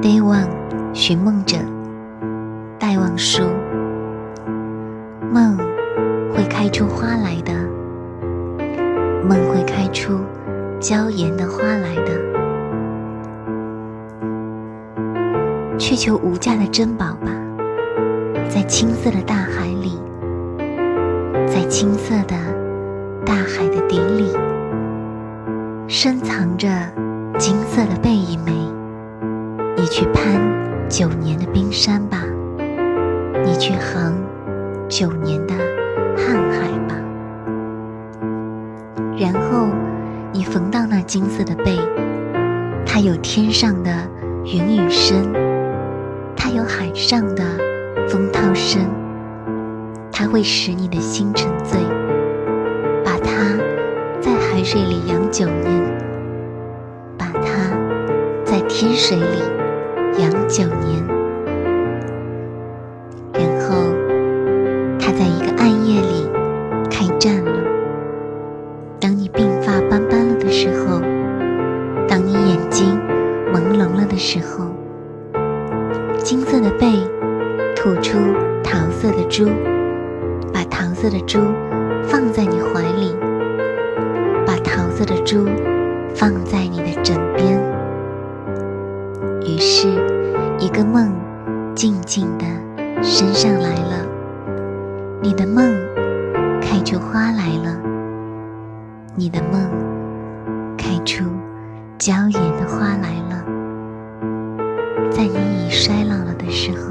悲望寻梦者，戴望舒。梦会开出花来的，梦会开出娇艳的花来的。去求无价的珍宝吧，在青色的大海里，在青色的大海的底里，深藏着金色的贝一枚。去攀九年的冰山吧，你去航九年的瀚海吧，然后你逢到那金色的背，它有天上的云雨声，它有海上的风涛声，它会使你的心沉醉，把它在海水里养九年，把它在天水里。两九年，然后他在一个暗夜里开战了。当你鬓发斑斑了的时候，当你眼睛朦胧了的时候，金色的背吐出桃色的珠，把桃色的珠放在你怀里，把桃色的珠放在你的枕边。于是，一个梦静静地升上来了。你的梦开出花来了，你的梦开出娇艳的花来了。在你已衰老了的时候。